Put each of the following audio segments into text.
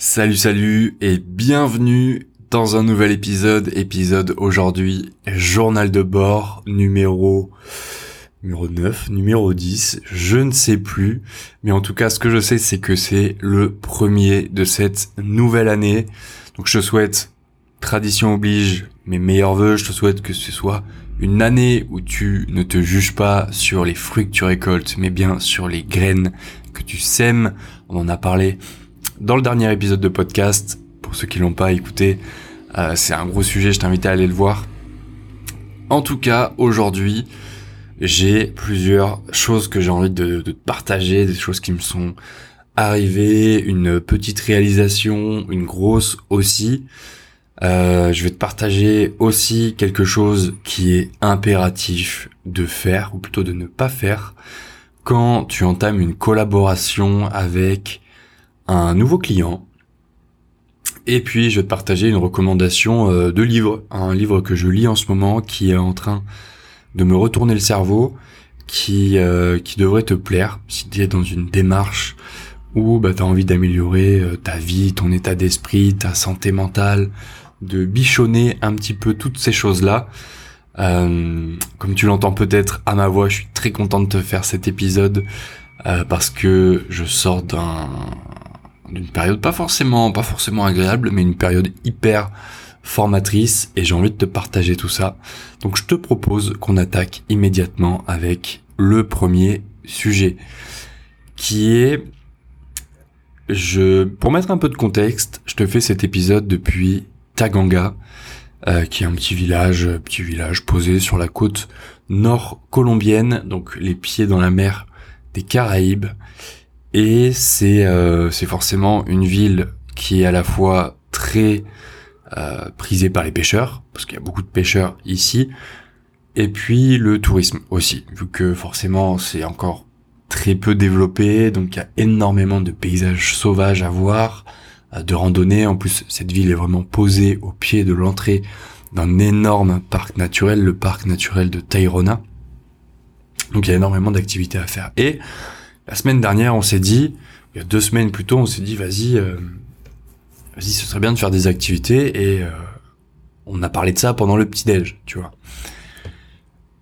Salut salut et bienvenue dans un nouvel épisode, épisode aujourd'hui, journal de bord numéro numéro 9, numéro 10, je ne sais plus, mais en tout cas ce que je sais c'est que c'est le premier de cette nouvelle année. Donc je te souhaite, tradition oblige, mes meilleurs voeux, je te souhaite que ce soit une année où tu ne te juges pas sur les fruits que tu récoltes, mais bien sur les graines que tu sèmes. On en a parlé dans le dernier épisode de podcast. Pour ceux qui l'ont pas écouté, euh, c'est un gros sujet, je t'invite à aller le voir. En tout cas, aujourd'hui, j'ai plusieurs choses que j'ai envie de, de, partager, des choses qui me sont arrivées, une petite réalisation, une grosse aussi. Euh, je vais te partager aussi quelque chose qui est impératif de faire, ou plutôt de ne pas faire, quand tu entames une collaboration avec un nouveau client. Et puis je vais te partager une recommandation euh, de livre, un livre que je lis en ce moment qui est en train de me retourner le cerveau, qui euh, qui devrait te plaire si tu es dans une démarche où bah, tu as envie d'améliorer euh, ta vie, ton état d'esprit, ta santé mentale, de bichonner un petit peu toutes ces choses-là. comme tu l'entends peut-être à ma voix, je suis très content de te faire cet épisode parce que je sors d'un d'une période pas forcément pas forcément agréable mais une période hyper formatrice et j'ai envie de te partager tout ça. Donc je te propose qu'on attaque immédiatement avec le premier sujet qui est je pour mettre un peu de contexte, je te fais cet épisode depuis Taganga euh, qui est un petit village petit village posé sur la côte nord colombienne, donc les pieds dans la mer des Caraïbes et c'est euh, c'est forcément une ville qui est à la fois très euh, prisée par les pêcheurs, parce qu'il y a beaucoup de pêcheurs ici, et puis le tourisme aussi, vu que forcément c'est encore très peu développé, donc il y a énormément de paysages sauvages à voir, euh, de randonnées. En plus, cette ville est vraiment posée au pied de l'entrée d'un énorme parc naturel, le parc naturel de Tayrona. Donc il y a énormément d'activités à faire. Et la semaine dernière, on s'est dit, il y a deux semaines plus tôt, on s'est dit, vas-y, euh, vas-y, ce serait bien de faire des activités et euh, on a parlé de ça pendant le petit-déj, tu vois.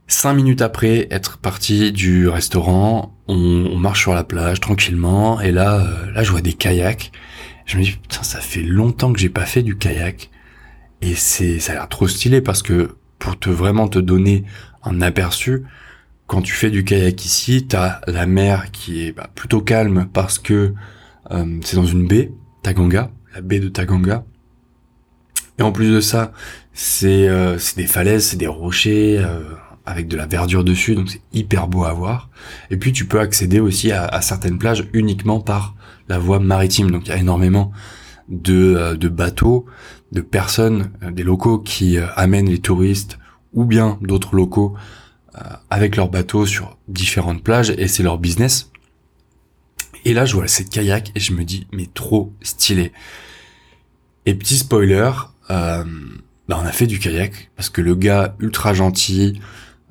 Cinq minutes après être parti du restaurant, on, marche sur la plage tranquillement et là, euh, là, je vois des kayaks. Je me dis, putain, ça fait longtemps que j'ai pas fait du kayak et c'est, ça a l'air trop stylé parce que pour te vraiment te donner un aperçu, quand tu fais du kayak ici, t'as la mer qui est bah, plutôt calme parce que euh, c'est dans une baie, Taganga, la baie de Taganga. Et en plus de ça, c'est euh, des falaises, c'est des rochers euh, avec de la verdure dessus, donc c'est hyper beau à voir. Et puis tu peux accéder aussi à, à, certaines plages uniquement par la voie maritime, donc il y a énormément de, de bateaux, de personnes, des locaux qui amènent les touristes ou bien d'autres locaux euh, avec leur bateau sur différentes plages et c'est leur business. Et là, je vois cette kayak et je me dis, mais trop stylé. Et petit spoiler, euh, bah on a fait du kayak parce que le gars ultra gentil,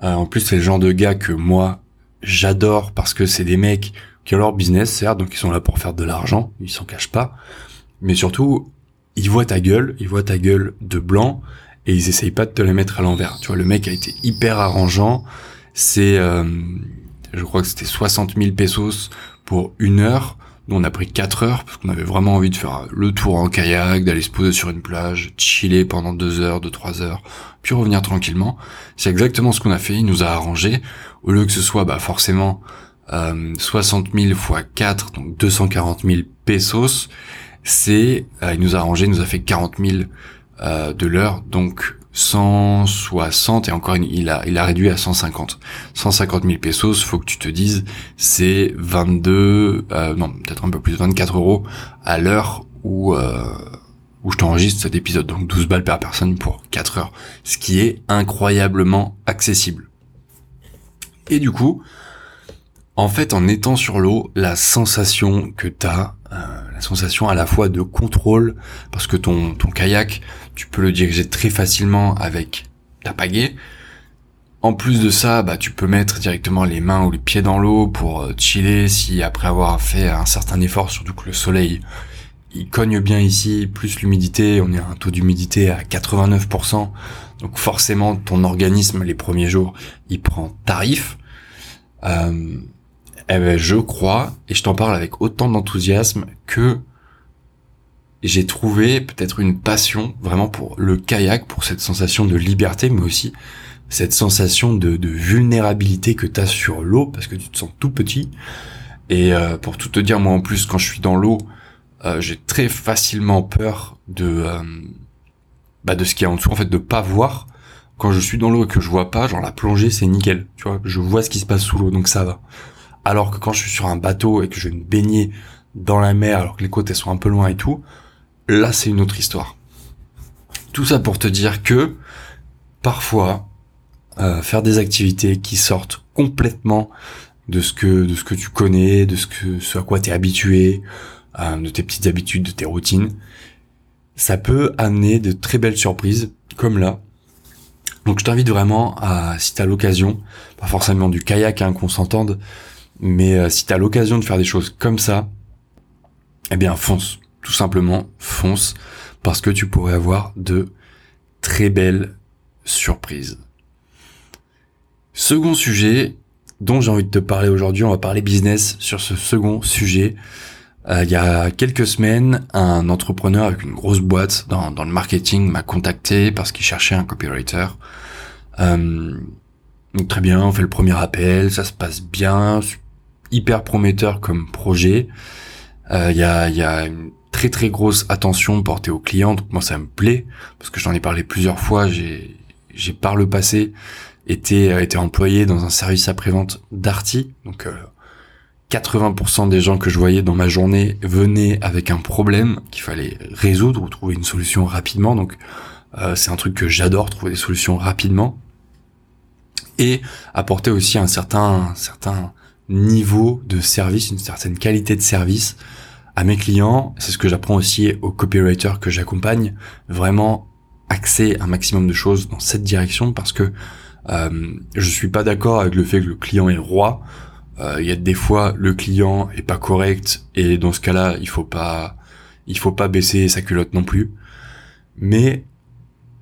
euh, en plus c'est le genre de gars que moi j'adore parce que c'est des mecs qui ont leur business certes, donc ils sont là pour faire de l'argent, ils s'en cachent pas, mais surtout ils voient ta gueule, ils voient ta gueule de blanc et ils essayent pas de te les mettre à l'envers. Tu vois, le mec a été hyper arrangeant. C'est, euh, je crois que c'était 60 000 pesos pour une heure. Nous, on a pris 4 heures parce qu'on avait vraiment envie de faire le tour en kayak, d'aller se poser sur une plage, chiller pendant 2 heures, 2-3 heures, puis revenir tranquillement. C'est exactement ce qu'on a fait. Il nous a arrangé. Au lieu que ce soit bah, forcément euh, 60 000 fois 4, donc 240 000 pesos, c'est, euh, il nous a arrangé, il nous a fait 40 000 euh, de l'heure, donc 160 et encore il a il a réduit à 150 150 000 pesos faut que tu te dises c'est 22 euh, non peut-être un peu plus 24 euros à l'heure où euh, où je t'enregistre cet épisode. Donc 12 balles par personne pour 4 heures ce qui est incroyablement accessible. Et du coup en fait en étant sur l'eau la sensation que t'as euh, la sensation à la fois de contrôle parce que ton ton kayak tu peux le diriger très facilement avec ta pagaie. En plus de ça, bah, tu peux mettre directement les mains ou les pieds dans l'eau pour euh, chiller si après avoir fait un certain effort, surtout que le soleil, il cogne bien ici, plus l'humidité, on est à un taux d'humidité à 89%, donc forcément ton organisme les premiers jours, il prend tarif. Euh, eh ben, je crois, et je t'en parle avec autant d'enthousiasme, que j'ai trouvé peut-être une passion vraiment pour le kayak, pour cette sensation de liberté, mais aussi cette sensation de, vulnérabilité que tu as sur l'eau, parce que tu te sens tout petit. Et euh, pour tout te dire, moi en plus, quand je suis dans l'eau, euh, j'ai très facilement peur de euh, bah, de ce qu'il y a en dessous, en fait, de pas voir. Quand je suis dans l'eau et que je vois pas, genre la plongée, c'est nickel, tu vois, je vois ce qui se passe sous l'eau, donc ça va. Alors que quand je suis sur un bateau et que je vais me baigner dans la mer alors que les côtes sont un peu loin et tout, là c'est une autre histoire. Tout ça pour te dire que parfois euh, faire des activités qui sortent complètement de ce que de ce que tu connais, de ce que ce à quoi tu es habitué, euh, de tes petites habitudes, de tes routines, ça peut amener de très belles surprises comme là. Donc je t'invite vraiment à si tu as l'occasion, pas forcément du kayak hein, qu'on s'entende, mais euh, si tu as l'occasion de faire des choses comme ça, eh bien fonce, tout simplement fonce, parce que tu pourrais avoir de très belles surprises. Second sujet dont j'ai envie de te parler aujourd'hui, on va parler business sur ce second sujet. Euh, il y a quelques semaines, un entrepreneur avec une grosse boîte dans, dans le marketing m'a contacté parce qu'il cherchait un copywriter. Euh, donc très bien, on fait le premier appel, ça se passe bien, hyper prometteur comme projet. Euh, il y, a, y a une très très grosse attention portée aux clients, donc moi ça me plaît, parce que j'en ai parlé plusieurs fois, j'ai, j'ai par le passé été, euh, été employé dans un service après-vente d'Arty, donc 80% euh, des gens que je voyais dans ma journée venaient avec un problème qu'il fallait résoudre ou trouver une solution rapidement, donc c'est un truc que j'adore, trouver des solutions rapidement. Et apporter aussi un certain, un certain niveau de service, une certaine qualité de service à mes clients. C'est ce que j'apprends aussi aux copywriters que j'accompagne. Vraiment axer un maximum de choses dans cette direction parce que euh, je suis pas d'accord avec le fait que le client est roi. Euh, il y a des fois le client est pas correct et dans ce cas-là il faut pas il faut pas baisser sa culotte non plus. Mais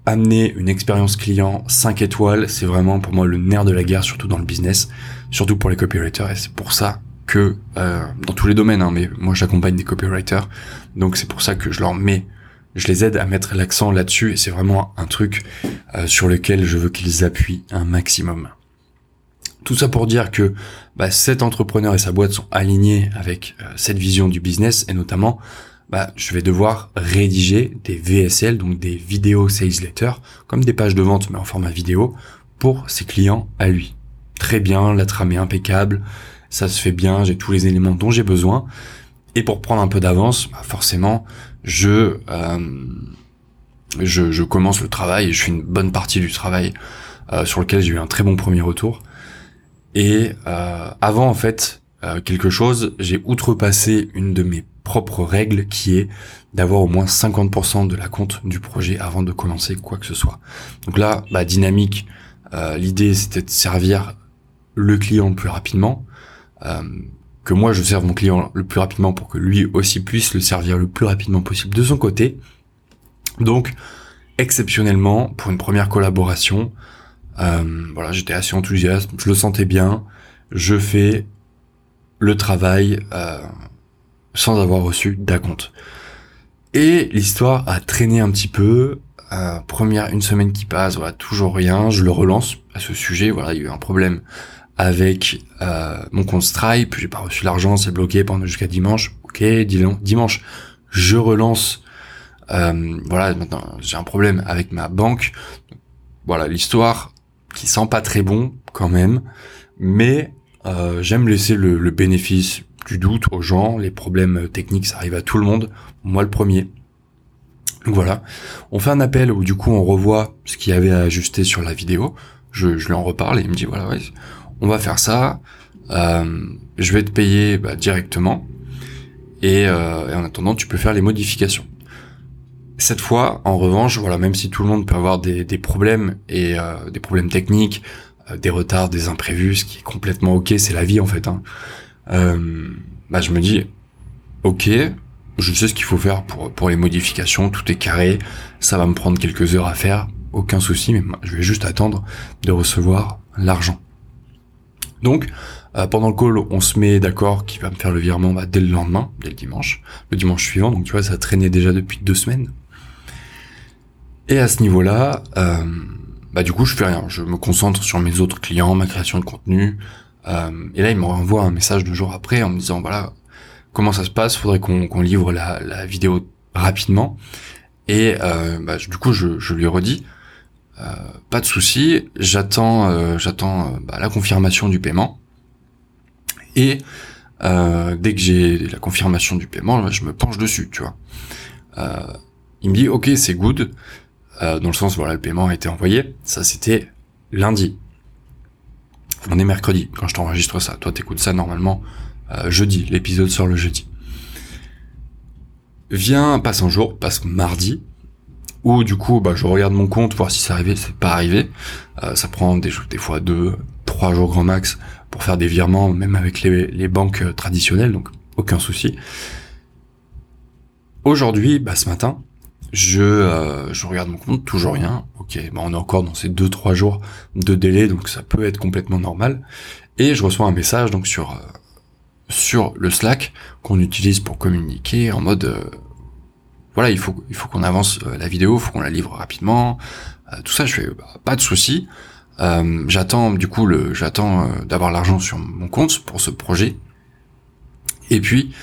amener une expérience client 5 étoiles, c'est vraiment pour moi le nerf de la guerre, surtout dans le business, surtout pour les copywriters, et c'est pour ça que, euh, dans tous les domaines, hein, mais moi j'accompagne des copywriters, donc c'est pour ça que je leur mets, je les aide à mettre l'accent là-dessus, et c'est vraiment un truc euh, sur lequel je veux qu'ils appuient un maximum. Tout ça pour dire que bah, cet entrepreneur et sa boîte sont alignés avec euh, cette vision du business, et notamment bah, je vais devoir rédiger des VSL, donc des vidéos sales letters, comme des pages de vente mais en format vidéo, pour ses clients à lui. Très bien, la trame est impeccable, ça se fait bien, j'ai tous les éléments dont j'ai besoin. Et pour prendre un peu d'avance, bah forcément, je, euh, je, je commence le travail et je fais une bonne partie du travail euh, sur lequel j'ai eu un très bon premier retour. Et euh, avant en fait euh, quelque chose, j'ai outrepassé une de mes propre règle qui est d'avoir au moins 50% de la compte du projet avant de commencer quoi que ce soit. Donc là, bah, dynamique, euh, l'idée c'était de servir le client le plus rapidement, euh, que moi je serve mon client le plus rapidement pour que lui aussi puisse le servir le plus rapidement possible de son côté. Donc, exceptionnellement, pour une première collaboration, euh, voilà, j'étais assez enthousiaste, je le sentais bien, je fais le travail sans avoir reçu d'acompte. Et l'histoire a traîné un petit peu. Euh, première une semaine qui passe, voilà, toujours rien. Je le relance à ce sujet. Voilà, il y a eu un problème avec euh, mon compte Stripe. J'ai pas reçu l'argent, c'est bloqué pendant jusqu'à dimanche. Ok, dimanche, je relance. Euh, voilà, maintenant j'ai un problème avec ma banque. Voilà, l'histoire qui sent pas très bon quand même, mais euh, j'aime laisser le, le bénéfice du doute aux gens, les problèmes techniques, ça arrive à tout le monde, moi le premier. Donc voilà, on fait un appel où du coup on revoit ce qu'il y avait à ajuster sur la vidéo, je, je lui en reparle et il me dit voilà, ouais, on va faire ça, euh, je vais te payer bah, directement et, euh, et, en attendant tu peux faire les modifications. Cette fois, en revanche, voilà, même si tout le monde peut avoir des, problèmes et euh, des problèmes techniques, des retards, des imprévus, ce qui est complètement ok, c'est la vie en fait. Hein. Bah je me dis, ok, je sais ce qu'il faut faire pour, pour les modifications, tout est carré, ça va me prendre quelques heures à faire, aucun souci, mais je vais juste attendre de recevoir l'argent. Donc, euh, pendant le call, on se met d'accord qu'il va me faire le virement bah, dès le lendemain, dès le dimanche, le dimanche suivant, donc tu vois, ça traînait déjà depuis deux semaines. Et à ce niveau-là, euh, bah du coup, je fais rien, je me concentre sur mes autres clients, ma création de contenu, euh, et là, il me renvoie un message deux jours après en me disant, voilà, comment ça se passe, faudrait qu'on livre la, vidéo rapidement. Et bah, du coup, je, lui redis, euh, pas de souci, j'attends, euh, j'attends bah, la confirmation du paiement. Et dès que j'ai la confirmation du paiement, je me penche dessus, tu vois. il me dit, ok, c'est good, dans le sens, voilà, le paiement a été envoyé. Ça, c'était lundi. On est mercredi quand je t'enregistre ça. Toi, t'écoutes ça normalement euh, jeudi, l'épisode sort le jeudi. Vient, passe un jour, passe mardi, où du coup, bah, je regarde mon compte, voir si c'est arrivé, c'est pas arrivé. Euh, ça prend des, fois deux, trois jours grand max pour faire des virements, même avec les, banques euh, traditionnelles, donc aucun souci. Aujourd'hui, bah, ce matin, je, je regarde mon compte, toujours rien. Ok, bah, on est encore dans ces deux trois jours de délai, donc ça peut être complètement normal. Et je reçois un message donc sur sur le Slack qu'on utilise pour communiquer en mode euh, voilà il faut qu'on avance euh, la vidéo, il faut qu'on la livre rapidement, euh, tout ça je fais bah, pas de souci. j'attends du coup le j'attends d'avoir l'argent sur mon compte pour ce projet. Et puis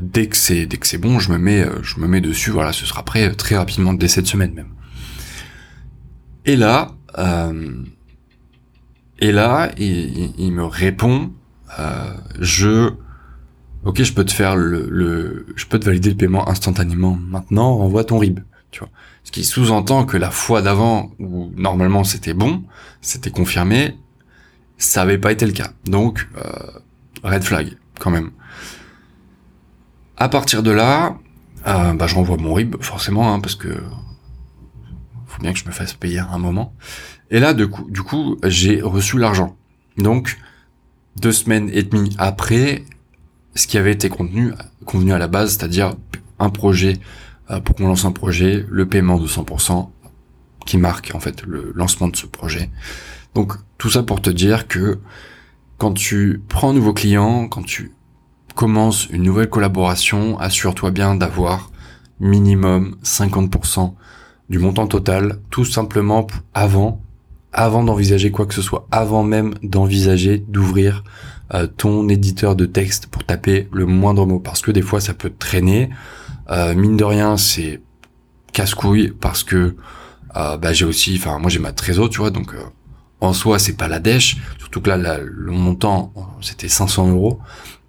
dès que c'est dès que c'est bon, je me mets je me mets dessus. Voilà, ce sera prêt très rapidement dès cette semaine même. Et là, et là, il me répond euh, je ok je peux te faire le, je peux te valider le paiement instantanément. Maintenant renvoie ton RIB tu vois. Ce qui sous-entend que la fois d'avant où normalement c'était bon c'était confirmé ça avait pas été le cas. Donc euh, red flag quand même. À partir de là euh, bah, je renvoie mon RIB forcément hein, parce que faut bien que je me fasse payer à un moment. Et là coup du coup j'ai reçu l'argent. Donc deux semaines et demie après ce qui avait été contenu, convenu à la base, c'est-à-dire un projet, euh, pour qu'on lance un projet, le paiement de 100% qui marque en fait le lancement de ce projet. Donc tout ça pour te dire que quand tu prends un nouveau client, quand tu commences une nouvelle collaboration, assure-toi bien d'avoir minimum 50% du montant total, tout simplement avant avant d'envisager quoi que ce soit, avant même d'envisager d'ouvrir euh, ton éditeur de texte pour taper le moindre mot, parce que des fois ça peut traîner. Euh, mine de rien, c'est casse-couille parce que euh, bah, j'ai aussi, enfin moi j'ai ma trésor, tu vois, donc en soi c'est pas la dèche, surtout que là le montant c'était 500 euros,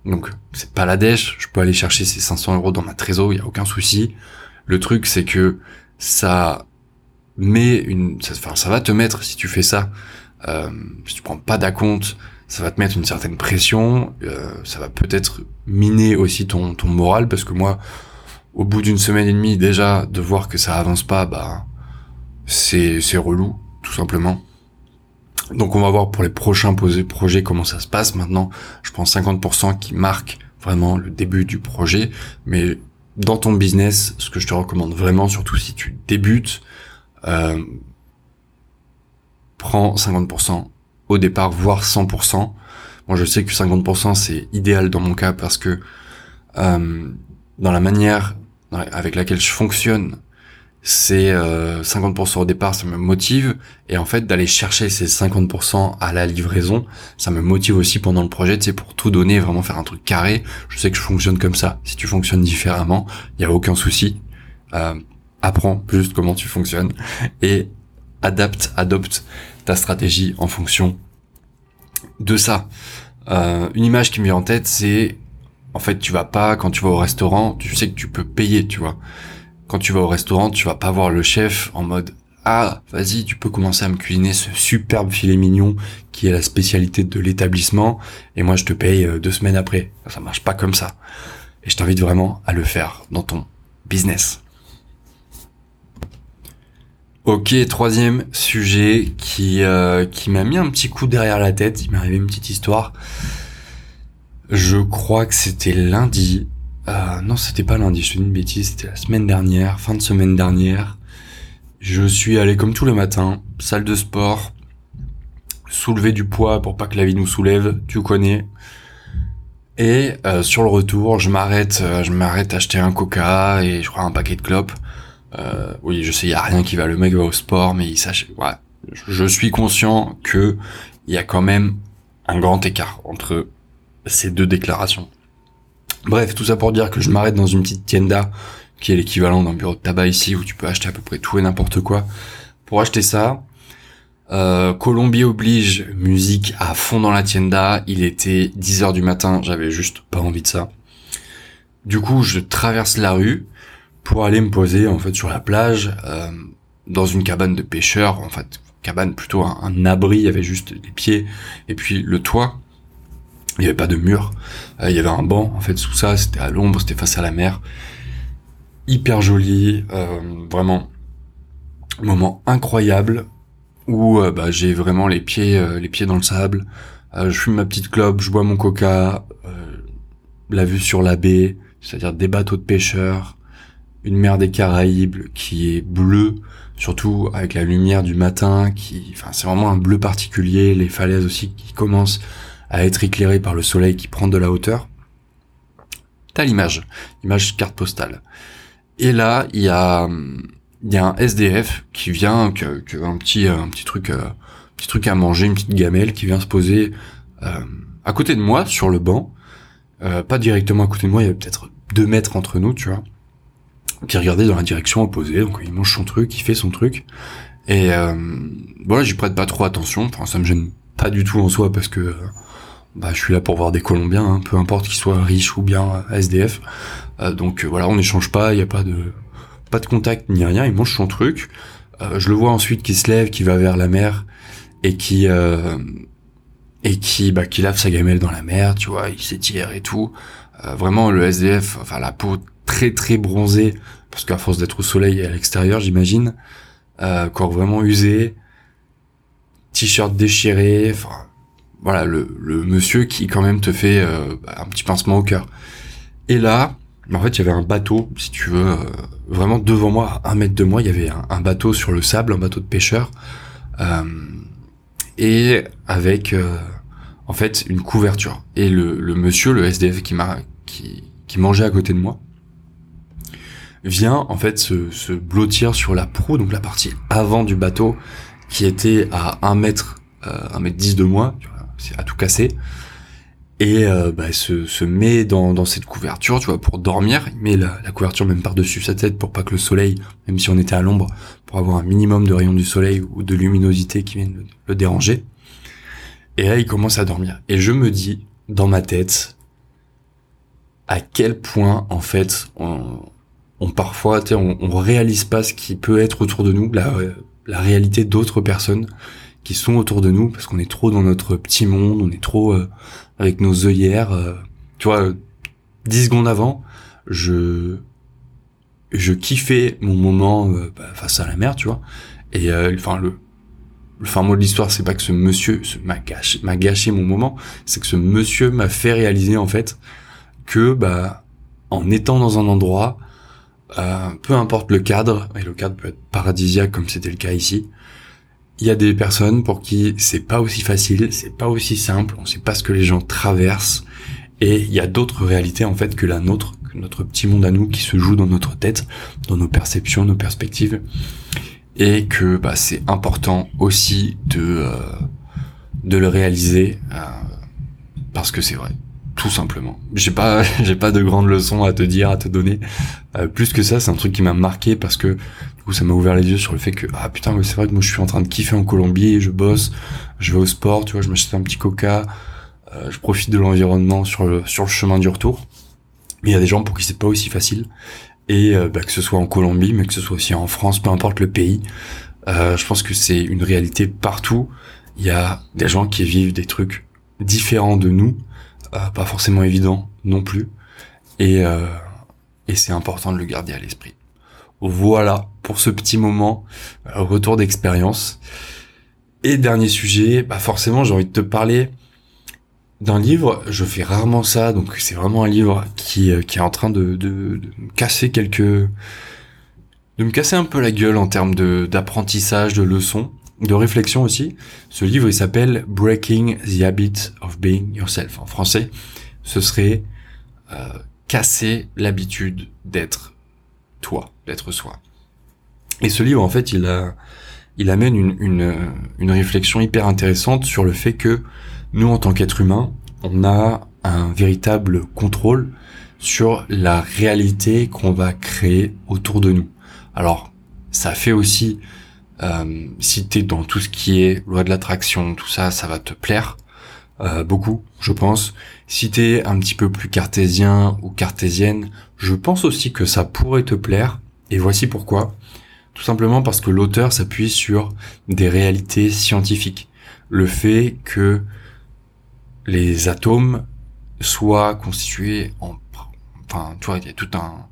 donc c'est pas la dèche, je peux aller chercher ces 500 euros dans ma trésor, il y a aucun souci. Le truc c'est que ça mais une, ça, enfin, ça va te mettre si tu fais ça, euh, si tu prends pas d'acompte, ça va te mettre une certaine pression, euh, ça va peut-être miner aussi ton ton moral parce que moi, au bout d'une semaine et demie déjà de voir que ça avance pas, bah c'est c'est relou tout simplement. Donc on va voir pour les prochains projets comment ça se passe. Maintenant, je prends 50% qui marque vraiment le début du projet, mais dans ton business, ce que je te recommande vraiment, surtout si tu débutes, euh, prends 50% au départ, voire 100%. Moi, je sais que 50% c'est idéal dans mon cas parce que euh, dans la manière avec laquelle je fonctionne, c'est 50% euh, au départ, ça me motive, et en fait d'aller chercher ces 50% à la livraison, ça me motive aussi pendant le projet, sais, pour tout donner, vraiment faire un truc carré. Je sais que je fonctionne comme ça. Si tu fonctionnes différemment, il y a aucun souci. Euh, apprends juste comment tu fonctionnes et adapte, adopte ta stratégie en fonction de ça. Euh, une image qui me vient en tête, c'est en fait tu vas pas quand tu vas au restaurant, tu sais que tu peux payer, tu vois. Quand tu vas au restaurant, tu vas pas voir le chef en mode ah vas-y tu peux commencer à me cuisiner ce superbe filet mignon qui est la spécialité de l'établissement et moi je te paye euh, deux semaines après. Ça marche pas comme ça. Et je t'invite vraiment à le faire dans ton business. Ok, troisième sujet qui euh, qui m'a mis un petit coup derrière la tête. Il m'est arrivé une petite histoire. Je crois que c'était lundi. euh, non, c'était pas lundi, je te une bêtise, c'était la semaine dernière, fin de semaine dernière. Je suis allé comme tous les matins, salle de sport, soulever du poids pour pas que la vie nous soulève, tu connais. Et euh, sur le retour, je m'arrête, euh, je m'arrête acheter un coca et je crois un paquet de clopes. Euh, oui, je sais, y a rien qui va. Le mec va au sport, mais il sache. Ouais, je suis conscient que il y a quand même un grand écart entre ces deux déclarations. Bref, tout ça pour dire que je m'arrête dans une petite tienda qui est l'équivalent d'un bureau de tabac ici où tu peux acheter à peu près tout et n'importe quoi. Pour acheter ça, euh, Colombie oblige, musique à fond dans la tienda. Il était 10h du matin, j'avais juste pas envie de ça. Du coup, je traverse la rue pour aller me poser en fait sur la plage euh, dans une cabane de pêcheurs. En fait, cabane plutôt un, abri. Il y avait juste les pieds et puis le toit. Il n'y avait pas de mur. Euh, il y avait un banc en fait sous ça. C'était à l'ombre, c'était face à la mer. Hyper joli, euh, vraiment moment incroyable où euh, bah, j'ai vraiment les pieds euh, les pieds dans le sable. Je fume ma petite clope, je bois mon coca, la vue sur la baie, c'est-à-dire des bateaux de pêcheurs, une mer des Caraïbes qui est bleue, surtout avec la lumière du matin, qui, enfin, c'est vraiment un bleu particulier. Les falaises aussi qui commencent à être éclairées par le soleil qui prend de la hauteur. T'as l'image, image carte postale. Et là, il y a il y a un SDF qui vient, qui a, un petit, euh, un petit truc, euh, petit truc à manger, une petite gamelle, qui vient se poser euh, à côté de moi sur le banc, pas directement à côté de moi, il y avait peut-être deux mètres entre nous, tu vois, qui regardait dans la direction opposée, donc il mange son truc, il fait son truc, et voilà, j'y prête pas trop attention, enfin ça me gêne pas du tout en soi parce que bah, je suis là pour voir des Colombiens, hein, peu importe qu'ils soient riches ou bien SDF, donc voilà, on n'échange pas, il n'y a pas de pas de contact ni rien, il mange son truc. Euh, je le vois ensuite qui se lève, qui va vers la mer et qui euh, et qui bah qui lave sa gamelle dans la mer, tu vois, il s'étire et tout. Euh, vraiment le SDF, enfin la peau très très bronzée parce qu'à force d'être au soleil et à l'extérieur, j'imagine, corps vraiment usé, t-shirt déchiré, enfin voilà le, le monsieur qui quand même te fait bah, un petit pincement au cœur. Et là, en fait, il y avait un bateau, si tu veux, euh, vraiment devant moi, à un mètre de moi, il y avait un, bateau sur le sable, un bateau de pêcheur, euh, et avec, euh, en fait, une couverture. Et le, le monsieur, le SDF qui m'a, qui, qui mangeait à côté de moi, vient en fait se, se blottir sur la proue, donc la partie avant du bateau, qui était à un mètre, un mètre dix de moi, c'est à tout casser et euh, bah, se, se met dans, dans cette couverture, tu vois, pour dormir. Il met la, la couverture même par-dessus sa tête pour pas que le soleil, même si on était à l'ombre, pour avoir un minimum de rayons du soleil ou de luminosité qui viennent le, déranger. Et là, il commence à dormir. Et je me dis, dans ma tête, à quel point, en fait, on, on parfois, on, on réalise pas ce qui peut être autour de nous, la, la réalité d'autres personnes qui sont autour de nous, parce qu'on est trop dans notre petit monde, on est trop euh, avec nos œillères. Euh, tu vois, dix secondes avant, je je kiffais mon moment euh, bah, face à la mer, tu vois. Et enfin le le fin mot de l'histoire, c'est pas que ce monsieur m'a gâché, m'a gâché mon moment, c'est que ce monsieur m'a fait réaliser en fait que bah en étant dans un endroit, peu importe le cadre, et le cadre peut être paradisiaque comme c'était le cas ici, il y a des personnes pour qui c'est pas aussi facile, c'est pas aussi simple, on sait pas ce que les gens traversent, et il y a d'autres réalités en fait que la nôtre, que notre petit monde à nous qui se joue dans notre tête, dans nos perceptions, nos perspectives, et que bah, c'est important aussi de euh, le réaliser euh, parce que c'est vrai tout simplement. J'ai pas, j'ai pas de grandes leçons à te dire, à te donner. Euh, plus que ça, c'est un truc qui m'a marqué parce que du coup, ça m'a ouvert les yeux sur le fait que ah putain, mais c'est vrai que moi je suis en train de kiffer en Colombie, je bosse, je vais au sport, tu vois, je m'achète un petit coca, euh, je profite de l'environnement sur le sur le chemin du retour. Mais il y a des gens pour qui c'est pas aussi facile et euh, bah, que ce soit en Colombie, mais que ce soit aussi en France, peu importe le pays. je pense que c'est une réalité partout. Il y a des gens qui vivent des trucs différents de nous euh, pas forcément évident non plus. Et, euh, et c'est important de le garder à l'esprit. Voilà pour ce petit moment, euh, retour d'expérience. Et dernier sujet, bah forcément j'ai envie de te parler d'un livre, je fais rarement ça, donc c'est vraiment un livre qui, euh, qui est en train de, de, de me casser quelques... de me casser un peu la gueule en termes d'apprentissage, de, leçons, de réflexion aussi. Ce livre, il s'appelle Breaking the Habit of Being Yourself. En français, ce serait euh, casser l'habitude d'être toi, d'être soi. Et ce livre, en fait, il amène une, réflexion hyper intéressante sur le fait que nous, en tant qu'être humain, on a un véritable contrôle sur la réalité qu'on va créer autour de nous. Alors, ça fait aussi, euh, si t'es dans tout ce qui est loi de l'attraction, tout ça, ça va te plaire euh, beaucoup, je pense. Si t'es un petit peu plus cartésien ou cartésienne, je pense aussi que ça pourrait te plaire. Et voici pourquoi. Tout simplement parce que l'auteur s'appuie sur des réalités scientifiques. Le fait que les atomes soient constitués en, enfin, tu vois, il y a tout un,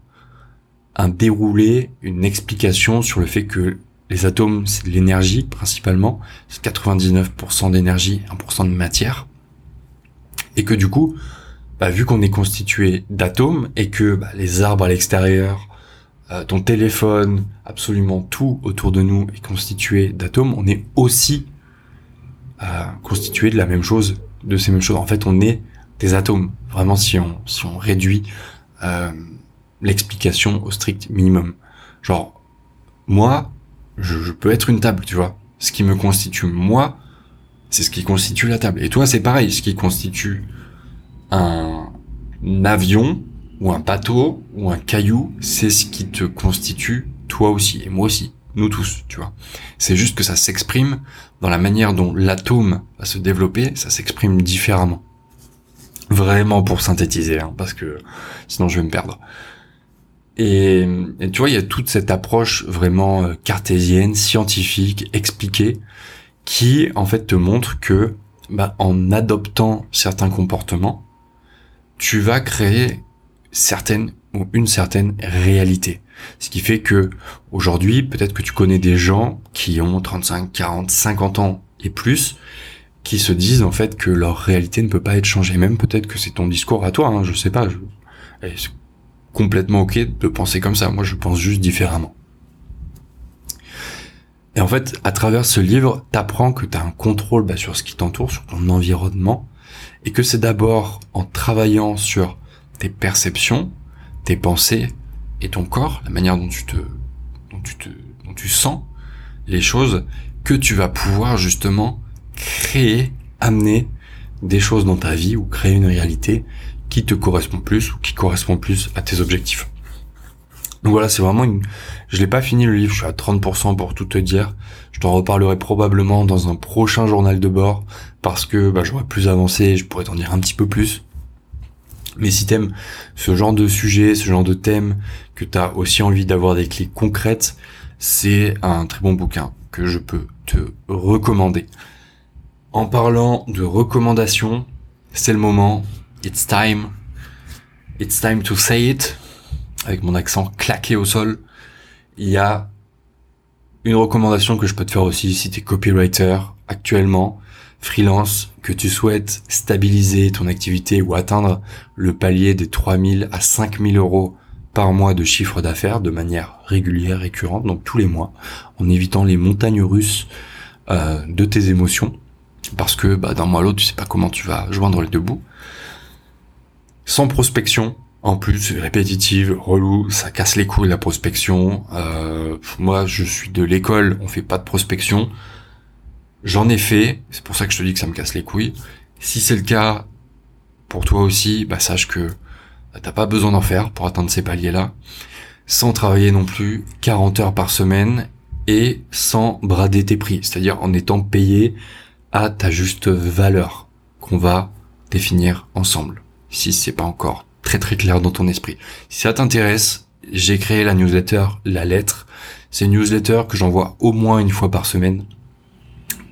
un déroulé, une explication sur le fait que les atomes, c'est de l'énergie principalement, c'est 99% d'énergie, 1% de matière, et que du coup, bah, vu qu'on est constitué d'atomes et que bah, les arbres à l'extérieur, euh, ton téléphone, absolument tout autour de nous est constitué d'atomes, on est aussi euh, constitué de la même chose de ces mêmes choses. En fait, on est des atomes. Vraiment, si on, si on réduit euh, l'explication au strict minimum. Genre, moi, je, peux être une table, tu vois. Ce qui me constitue moi, c'est ce qui constitue la table. Et toi, c'est pareil. Ce qui constitue un, avion ou un bateau ou un caillou, c'est ce qui te constitue toi aussi et moi aussi nous tous, tu vois. C'est juste que ça s'exprime dans la manière dont l'atome va se développer, ça s'exprime différemment. Vraiment pour synthétiser, hein, parce que sinon je vais me perdre. Et, tu vois, il y a toute cette approche vraiment euh, cartésienne, scientifique, expliquée, qui en fait te montre que bah, en adoptant certains comportements, tu vas créer certaines ou une certaine réalité. Ce qui fait que aujourd'hui, peut-être que tu connais des gens qui ont 35, 40, 50 ans et plus, qui se disent en fait que leur réalité ne peut pas être changée. Même peut-être que c'est ton discours à toi, hein, je sais pas. Complètement ok de penser comme ça. Moi, je pense juste différemment. Et en fait, à travers ce livre, t'apprends que tu as un contrôle bah, sur ce qui t'entoure, sur ton environnement, et que c'est d'abord en travaillant sur tes perceptions, tes pensées, et ton corps, la manière dont tu te, dont tu te, dont tu sens les choses, que tu vas pouvoir justement créer, amener des choses dans ta vie ou créer une réalité qui te correspond plus ou qui correspond plus à tes objectifs. Donc voilà, c'est vraiment une... Je l'ai pas fini le livre, je suis à 30% pour tout te dire. Je t'en reparlerai probablement dans un prochain journal de bord parce que bah, j'aurais plus avancé et je pourrais t'en dire un petit peu plus. Mais si t'aimes ce genre de sujet, ce genre de thème, que t'as aussi envie d'avoir des clés concrètes, c'est un très bon bouquin que je peux te recommander. En parlant de recommandations, c'est le moment. It's time. It's time to say it. Avec mon accent claqué au sol. Il y a une recommandation que je peux te faire aussi si t'es copywriter actuellement freelance, que tu souhaites stabiliser ton activité ou atteindre le palier des 3000 à 5000 euros par mois de chiffre d'affaires de manière régulière, récurrente, donc tous les mois, en évitant les montagnes russes euh, de tes émotions, parce que bah, d'un mois à l'autre, tu sais pas comment tu vas joindre les deux bouts. Sans prospection, en plus, répétitive, relou, ça casse les couilles la prospection. Euh, moi, je suis de l'école, on fait pas de prospection. J'en ai fait, c'est pour ça que je te dis que ça me casse les couilles. Si c'est le cas pour toi aussi, bah sache que bah, t'as pas besoin d'en faire pour atteindre ces paliers-là, sans travailler non plus 40 heures par semaine et sans brader tes prix, c'est-à-dire en étant payé à ta juste valeur qu'on va définir ensemble. Si c'est pas encore très très clair dans ton esprit. Si ça t'intéresse, j'ai créé la newsletter La Lettre. C'est une newsletter que j'envoie au moins une fois par semaine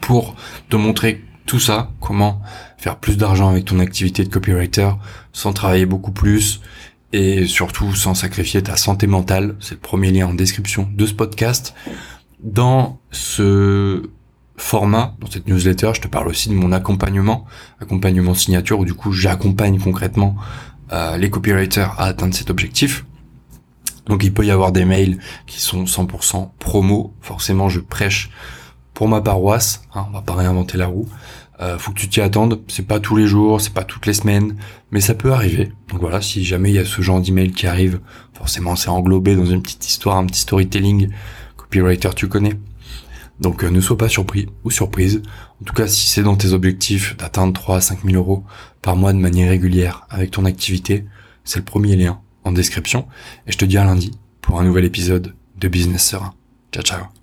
pour te montrer tout ça, comment faire plus d'argent avec ton activité de copywriter sans travailler beaucoup plus et surtout sans sacrifier ta santé mentale. C'est le premier lien en description de ce podcast. Dans ce format, dans cette newsletter, je te parle aussi de mon accompagnement, accompagnement signature, où du coup j'accompagne concrètement euh, les copywriters à atteindre cet objectif. Donc il peut y avoir des mails qui sont 100% promo. Forcément, je prêche pour ma paroisse. Hein, on va pas réinventer la roue. Euh, faut que tu t'y attendes. C'est pas tous les jours, c'est pas toutes les semaines, mais ça peut arriver. Donc voilà, si jamais il y a ce genre d'email qui arrive, forcément c'est englobé dans une petite histoire, un petit storytelling. Copywriter, tu connais. Donc euh, ne sois pas surpris ou surprise. En tout cas, si c'est dans tes objectifs d'atteindre 3 à 5 000 euros par mois de manière régulière avec ton activité, c'est le premier lien en description. Et je te dis à lundi pour un nouvel épisode de Business Serein. Ciao ciao